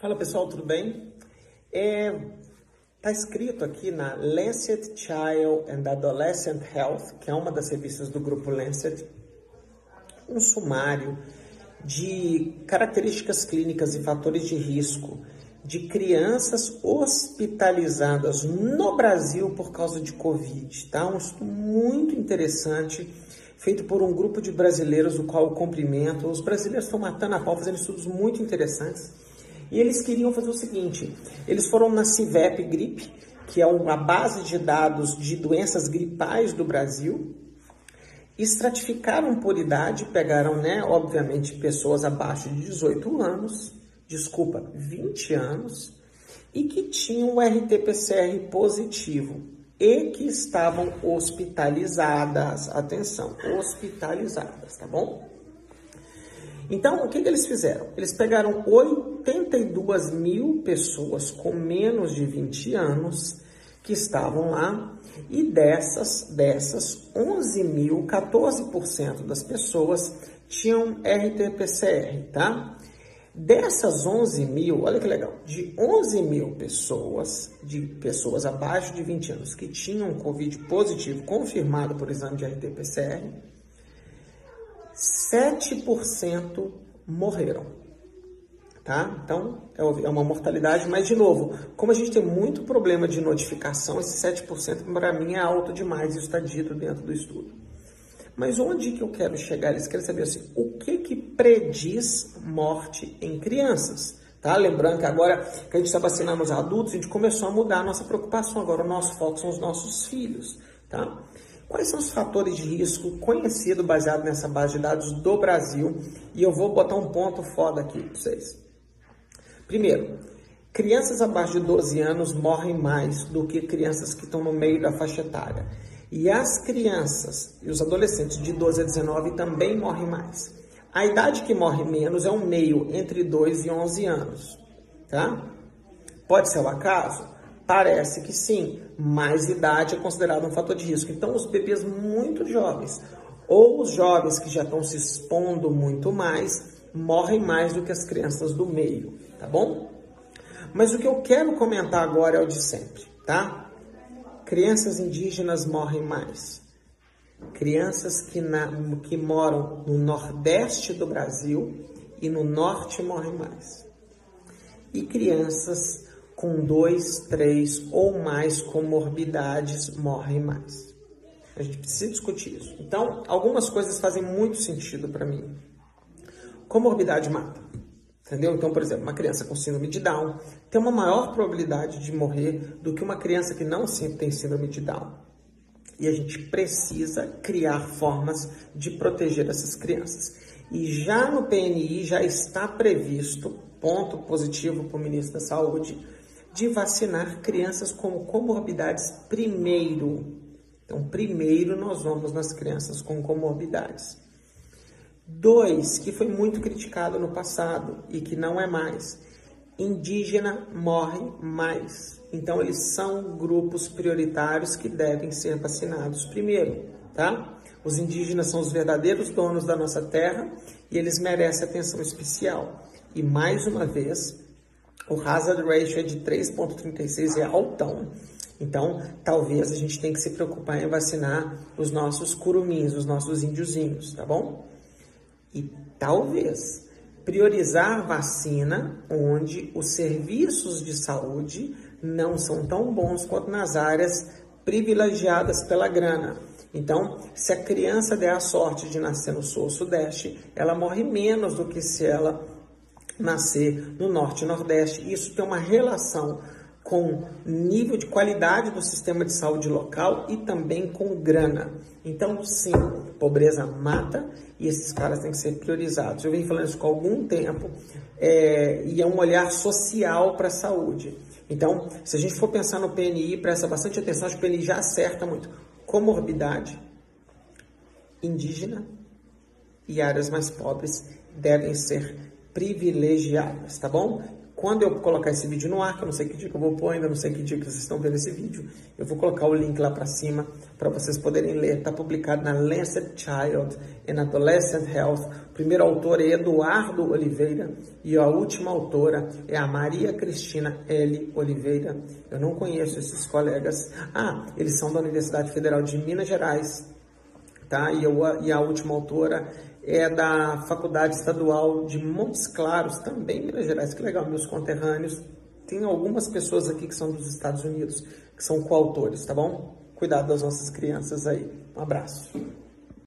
Fala pessoal, tudo bem? É, tá escrito aqui na Lancet Child and Adolescent Health, que é uma das revistas do grupo Lancet, um sumário de características clínicas e fatores de risco de crianças hospitalizadas no Brasil por causa de Covid, tá? Um estudo muito interessante feito por um grupo de brasileiros, o qual eu cumprimento. Os brasileiros estão matando a pau, fazendo estudos muito interessantes. E eles queriam fazer o seguinte: eles foram na CIVEP Grip, que é uma base de dados de doenças gripais do Brasil, estratificaram por idade, pegaram, né, obviamente, pessoas abaixo de 18 anos, desculpa, 20 anos, e que tinham o RT-PCR positivo e que estavam hospitalizadas. Atenção, hospitalizadas, tá bom? Então, o que, que eles fizeram? Eles pegaram 82 mil pessoas com menos de 20 anos que estavam lá e dessas, dessas 11 mil, 14% das pessoas tinham RT-PCR, tá? Dessas 11 mil, olha que legal, de 11 mil pessoas, de pessoas abaixo de 20 anos que tinham Covid positivo confirmado por exame de RT-PCR, 7% morreram. Tá? Então, é, é uma mortalidade, mas de novo, como a gente tem muito problema de notificação, esse 7% para mim é alto demais, isso está dito dentro do estudo. Mas onde que eu quero chegar? Eles querem saber assim, o que que prediz morte em crianças? Tá? Lembrando que agora que a gente está vacinando os adultos, a gente começou a mudar a nossa preocupação. Agora o nosso foco são os nossos filhos. Tá? Quais são os fatores de risco conhecidos baseado nessa base de dados do Brasil? E eu vou botar um ponto foda aqui para vocês. Primeiro, crianças abaixo de 12 anos morrem mais do que crianças que estão no meio da faixa etária. E as crianças e os adolescentes de 12 a 19 também morrem mais. A idade que morre menos é um meio entre 2 e 11 anos, tá? Pode ser o acaso? Parece que sim, mais idade é considerado um fator de risco. Então, os bebês muito jovens ou os jovens que já estão se expondo muito mais morrem mais do que as crianças do meio, tá bom? Mas o que eu quero comentar agora é o de sempre, tá? Crianças indígenas morrem mais. Crianças que, na, que moram no nordeste do Brasil e no norte morrem mais. E crianças com dois, três ou mais comorbidades morrem mais. A gente precisa discutir isso. Então, algumas coisas fazem muito sentido para mim. Comorbidade mata. Entendeu? Então, por exemplo, uma criança com síndrome de Down tem uma maior probabilidade de morrer do que uma criança que não tem síndrome de Down. E a gente precisa criar formas de proteger essas crianças. E já no PNI já está previsto, ponto positivo para o ministro da Saúde, de vacinar crianças com comorbidades primeiro. Então, primeiro nós vamos nas crianças com comorbidades. Dois, que foi muito criticado no passado e que não é mais. Indígena morre mais. Então, eles são grupos prioritários que devem ser vacinados primeiro, tá? Os indígenas são os verdadeiros donos da nossa terra e eles merecem atenção especial. E mais uma vez, o hazard ratio é de 3,36, é altão. Então, talvez a gente tenha que se preocupar em vacinar os nossos curumins, os nossos índiozinhos, tá bom? E talvez priorizar vacina onde os serviços de saúde não são tão bons quanto nas áreas privilegiadas pela grana. Então, se a criança der a sorte de nascer no sul-sudeste, ela morre menos do que se ela nascer no norte e nordeste. Isso tem uma relação com nível de qualidade do sistema de saúde local e também com grana. Então, sim, pobreza mata e esses caras têm que ser priorizados. Eu venho falando isso com algum tempo é, e é um olhar social para a saúde. Então, se a gente for pensar no PNI, presta bastante atenção, acho que o PNI já acerta muito. Comorbidade indígena e áreas mais pobres devem ser privilegiadas, tá bom? Quando eu colocar esse vídeo no ar, que eu não sei que dia que eu vou pôr, ainda não sei que dia que vocês estão vendo esse vídeo, eu vou colocar o link lá para cima para vocês poderem ler. Está publicado na Lancet Child and Adolescent Health. O primeiro autor é Eduardo Oliveira e a última autora é a Maria Cristina L. Oliveira. Eu não conheço esses colegas. Ah, eles são da Universidade Federal de Minas Gerais, tá? E, eu, e a última autora é da Faculdade Estadual de Montes Claros, também Minas Gerais. Que legal, meus conterrâneos. Tem algumas pessoas aqui que são dos Estados Unidos, que são coautores, tá bom? Cuidado das nossas crianças aí. Um abraço.